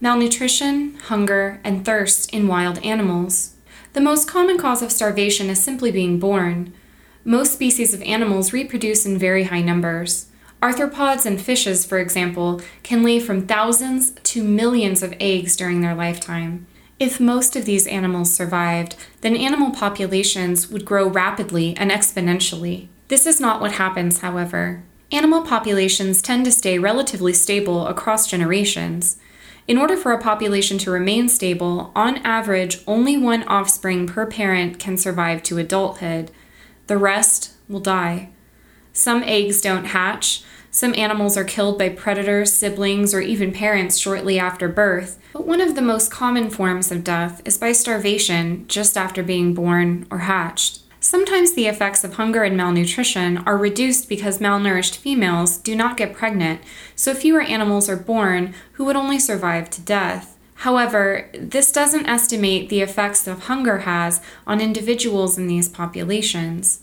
Malnutrition, hunger, and thirst in wild animals. The most common cause of starvation is simply being born. Most species of animals reproduce in very high numbers. Arthropods and fishes, for example, can lay from thousands to millions of eggs during their lifetime. If most of these animals survived, then animal populations would grow rapidly and exponentially. This is not what happens, however. Animal populations tend to stay relatively stable across generations. In order for a population to remain stable, on average, only one offspring per parent can survive to adulthood. The rest will die. Some eggs don't hatch, some animals are killed by predators, siblings, or even parents shortly after birth, but one of the most common forms of death is by starvation just after being born or hatched. Sometimes the effects of hunger and malnutrition are reduced because malnourished females do not get pregnant, so fewer animals are born who would only survive to death. However, this doesn't estimate the effects of hunger has on individuals in these populations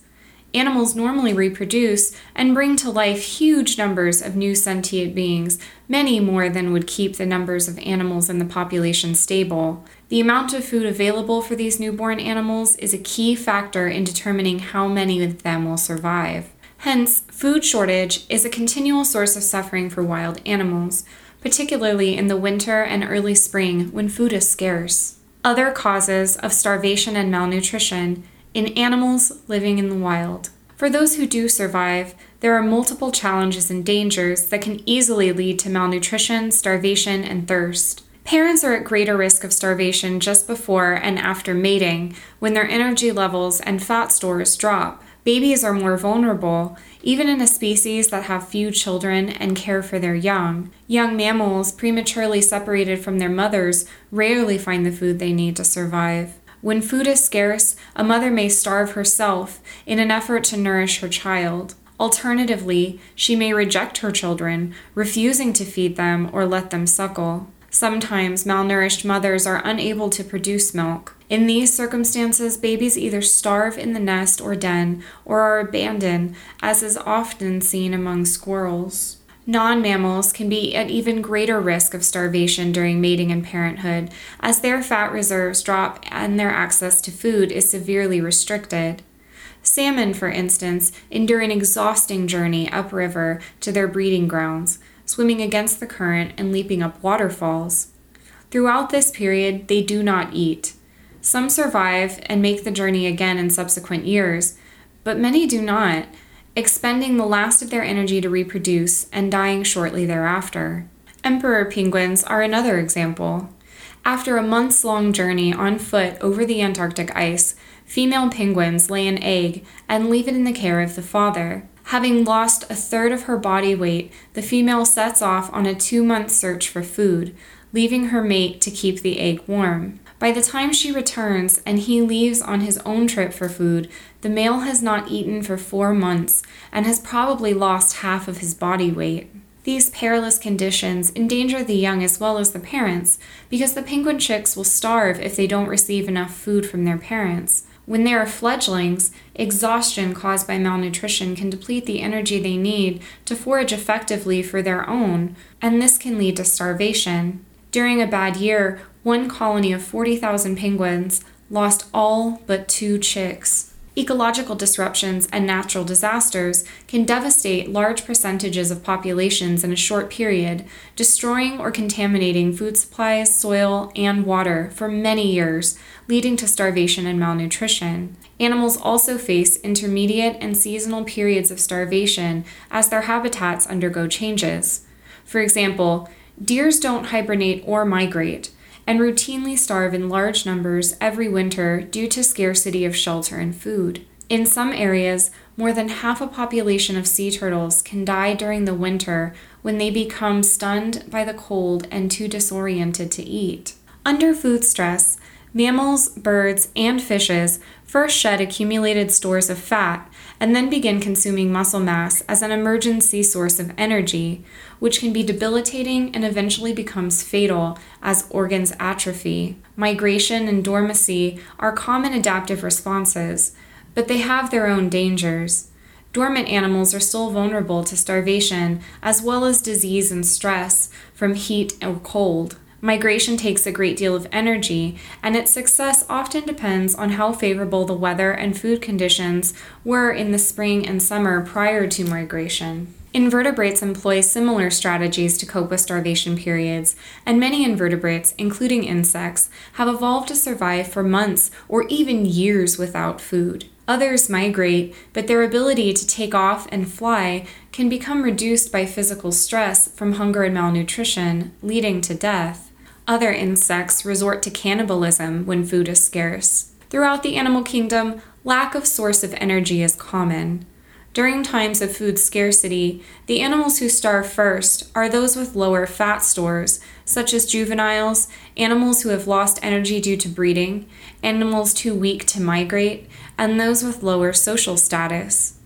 animals normally reproduce and bring to life huge numbers of new sentient beings, many more than would keep the numbers of animals in the population stable. The amount of food available for these newborn animals is a key factor in determining how many of them will survive. Hence, food shortage is a continual source of suffering for wild animals, particularly in the winter and early spring when food is scarce. Other causes of starvation and malnutrition in animals living in the wild. For those who do survive, there are multiple challenges and dangers that can easily lead to malnutrition, starvation, and thirst. Parents are at greater risk of starvation just before and after mating when their energy levels and fat stores drop. Babies are more vulnerable, even in a species that have few children and care for their young. Young mammals, prematurely separated from their mothers, rarely find the food they need to survive. When food is scarce, a mother may starve herself in an effort to nourish her child. Alternatively, she may reject her children, refusing to feed them or let them suckle. Sometimes malnourished mothers are unable to produce milk. In these circumstances, babies either starve in the nest or den or are abandoned, as is often seen among squirrels. Non mammals can be at even greater risk of starvation during mating and parenthood, as their fat reserves drop and their access to food is severely restricted. Salmon, for instance, endure an exhausting journey upriver to their breeding grounds, swimming against the current and leaping up waterfalls. Throughout this period, they do not eat. Some survive and make the journey again in subsequent years, but many do not expending the last of their energy to reproduce and dying shortly thereafter. Emperor penguins are another example. After a months long journey on foot over the Antarctic ice, female penguins lay an egg and leave it in the care of the father. Having lost a third of her body weight, the female sets off on a two month search for food, leaving her mate to keep the egg warm. By the time she returns and he leaves on his own trip for food, the male has not eaten for four months and has probably lost half of his body weight. These perilous conditions endanger the young as well as the parents because the penguin chicks will starve if they don't receive enough food from their parents. When they are fledglings, exhaustion caused by malnutrition can deplete the energy they need to forage effectively for their own, and this can lead to starvation. During a bad year, one colony of 40,000 penguins lost all but two chicks. Ecological disruptions and natural disasters can devastate large percentages of populations in a short period, destroying or contaminating food supplies, soil, and water for many years, leading to starvation and malnutrition. Animals also face intermediate and seasonal periods of starvation as their habitats undergo changes. For example, deers don't hibernate or migrate and routinely starve in large numbers every winter due to scarcity of shelter and food. In some areas, more than half a population of sea turtles can die during the winter when they become stunned by the cold and too disoriented to eat. Under food stress, mammals, birds, and fishes first shed accumulated stores of fat and then begin consuming muscle mass as an emergency source of energy, which can be debilitating and eventually becomes fatal as organs atrophy. Migration and dormancy are common adaptive responses, but they have their own dangers. Dormant animals are still vulnerable to starvation as well as disease and stress from heat or cold. Migration takes a great deal of energy, and its success often depends on how favorable the weather and food conditions were in the spring and summer prior to migration. Invertebrates employ similar strategies to cope with starvation periods, and many invertebrates, including insects, have evolved to survive for months or even years without food. Others migrate, but their ability to take off and fly can become reduced by physical stress from hunger and malnutrition, leading to death. Other insects resort to cannibalism when food is scarce. Throughout the animal kingdom, lack of source of energy is common. During times of food scarcity, the animals who starve first are those with lower fat stores, such as juveniles, animals who have lost energy due to breeding, animals too weak to migrate, and those with lower social status.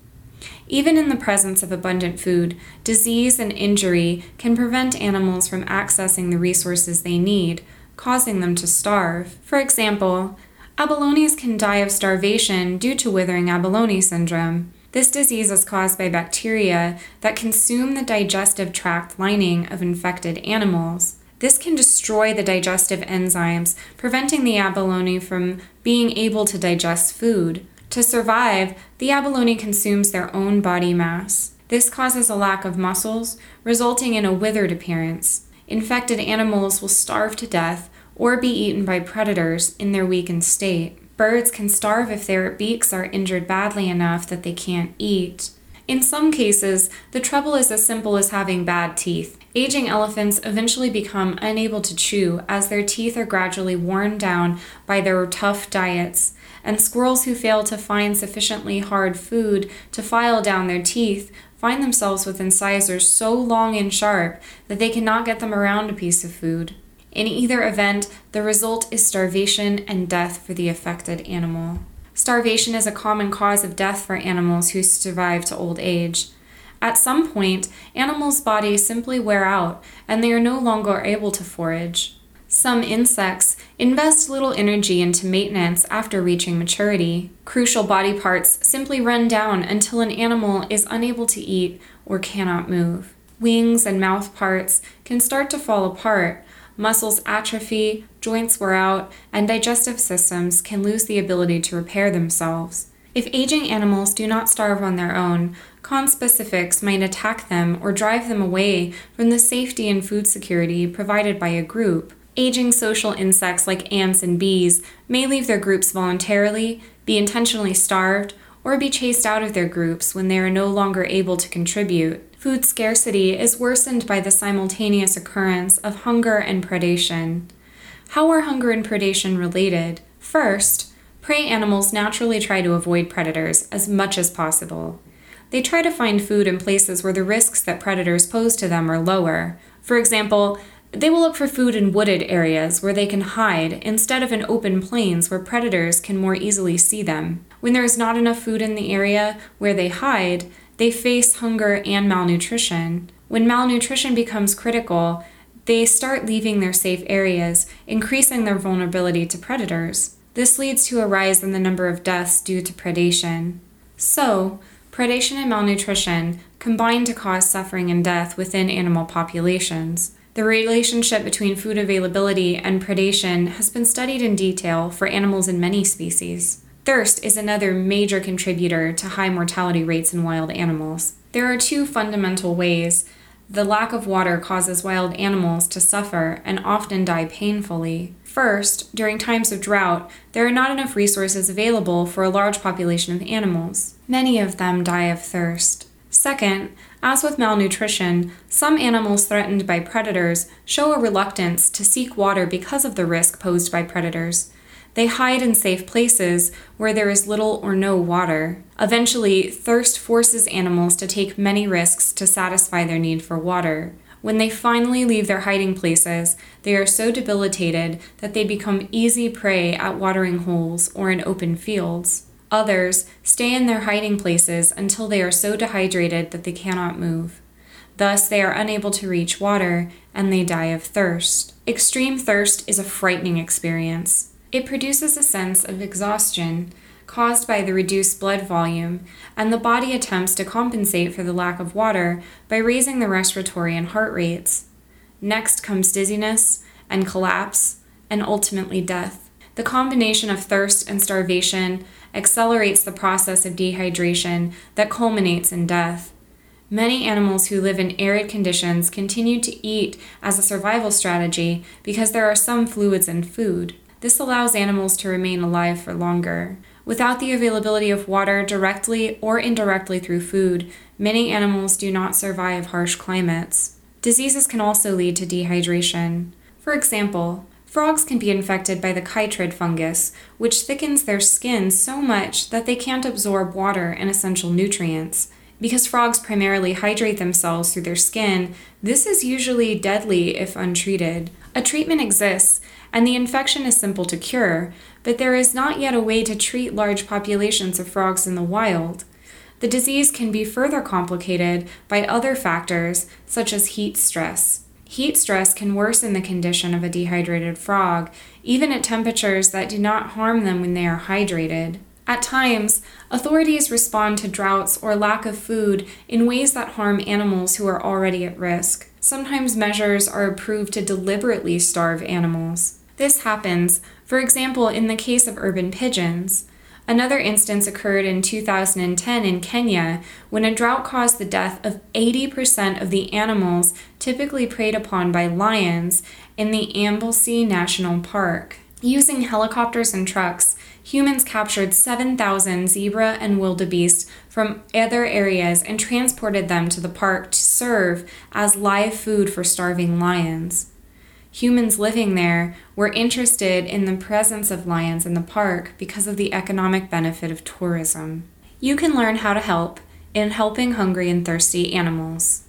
Even in the presence of abundant food, disease and injury can prevent animals from accessing the resources they need, causing them to starve. For example, abalones can die of starvation due to withering abalone syndrome. This disease is caused by bacteria that consume the digestive tract lining of infected animals. This can destroy the digestive enzymes, preventing the abalone from being able to digest food. To survive, the abalone consumes their own body mass. This causes a lack of muscles, resulting in a withered appearance. Infected animals will starve to death or be eaten by predators in their weakened state. Birds can starve if their beaks are injured badly enough that they can't eat. In some cases, the trouble is as simple as having bad teeth. Aging elephants eventually become unable to chew as their teeth are gradually worn down by their tough diets, and squirrels who fail to find sufficiently hard food to file down their teeth find themselves with incisors so long and sharp that they cannot get them around a piece of food. In either event, the result is starvation and death for the affected animal. Starvation is a common cause of death for animals who survive to old age. At some point, animals' bodies simply wear out and they are no longer able to forage. Some insects invest little energy into maintenance after reaching maturity. Crucial body parts simply run down until an animal is unable to eat or cannot move. Wings and mouth parts can start to fall apart, muscles atrophy, joints wear out, and digestive systems can lose the ability to repair themselves. If aging animals do not starve on their own, conspecifics might attack them or drive them away from the safety and food security provided by a group. Aging social insects like ants and bees may leave their groups voluntarily, be intentionally starved, or be chased out of their groups when they are no longer able to contribute. Food scarcity is worsened by the simultaneous occurrence of hunger and predation. How are hunger and predation related? First, prey animals naturally try to avoid predators as much as possible. They try to find food in places where the risks that predators pose to them are lower. For example, they will look for food in wooded areas where they can hide instead of in open plains where predators can more easily see them. When there is not enough food in the area where they hide, they face hunger and malnutrition. When malnutrition becomes critical, they start leaving their safe areas, increasing their vulnerability to predators. This leads to a rise in the number of deaths due to predation. So, predation and malnutrition combine to cause suffering and death within animal populations. The relationship between food availability and predation has been studied in detail for animals in many species. Thirst is another major contributor to high mortality rates in wild animals. There are two fundamental ways the lack of water causes wild animals to suffer and often die painfully. First, during times of drought, there are not enough resources available for a large population of animals. Many of them die of thirst. Second, as with malnutrition, some animals threatened by predators show a reluctance to seek water because of the risk posed by predators. They hide in safe places where there is little or no water. Eventually, thirst forces animals to take many risks to satisfy their need for water. When they finally leave their hiding places, they are so debilitated that they become easy prey at watering holes or in open fields. Others stay in their hiding places until they are so dehydrated that they cannot move. Thus, they are unable to reach water and they die of thirst. Extreme thirst is a frightening experience. It produces a sense of exhaustion caused by the reduced blood volume, and the body attempts to compensate for the lack of water by raising the respiratory and heart rates. Next comes dizziness, and collapse, and ultimately death. The combination of thirst and starvation accelerates the process of dehydration that culminates in death. Many animals who live in arid conditions continue to eat as a survival strategy because there are some fluids in food. This allows animals to remain alive for longer. Without the availability of water directly or indirectly through food, many animals do not survive harsh climates. Diseases can also lead to dehydration. For example, frogs can be infected by the chytrid fungus, which thickens their skin so much that they can't absorb water and essential nutrients. Because frogs primarily hydrate themselves through their skin, this is usually deadly if untreated. A treatment exists, and the infection is simple to cure, but there is not yet a way to treat large populations of frogs in the wild. The disease can be further complicated by other factors, such as heat stress. Heat stress can worsen the condition of a dehydrated frog, even at temperatures that do not harm them when they are hydrated. At times, authorities respond to droughts or lack of food in ways that harm animals who are already at risk. Sometimes measures are approved to deliberately starve animals. This happens, for example, in the case of urban pigeons. Another instance occurred in 2010 in Kenya when a drought caused the death of 80% of the animals typically preyed upon by lions in the Amboseli National Park. Using helicopters and trucks, humans captured 7,000 zebra and wildebeest from other areas and transported them to the park to serve as live food for starving lions. Humans living there were interested in the presence of lions in the park because of the economic benefit of tourism. You can learn how to help in helping hungry and thirsty animals.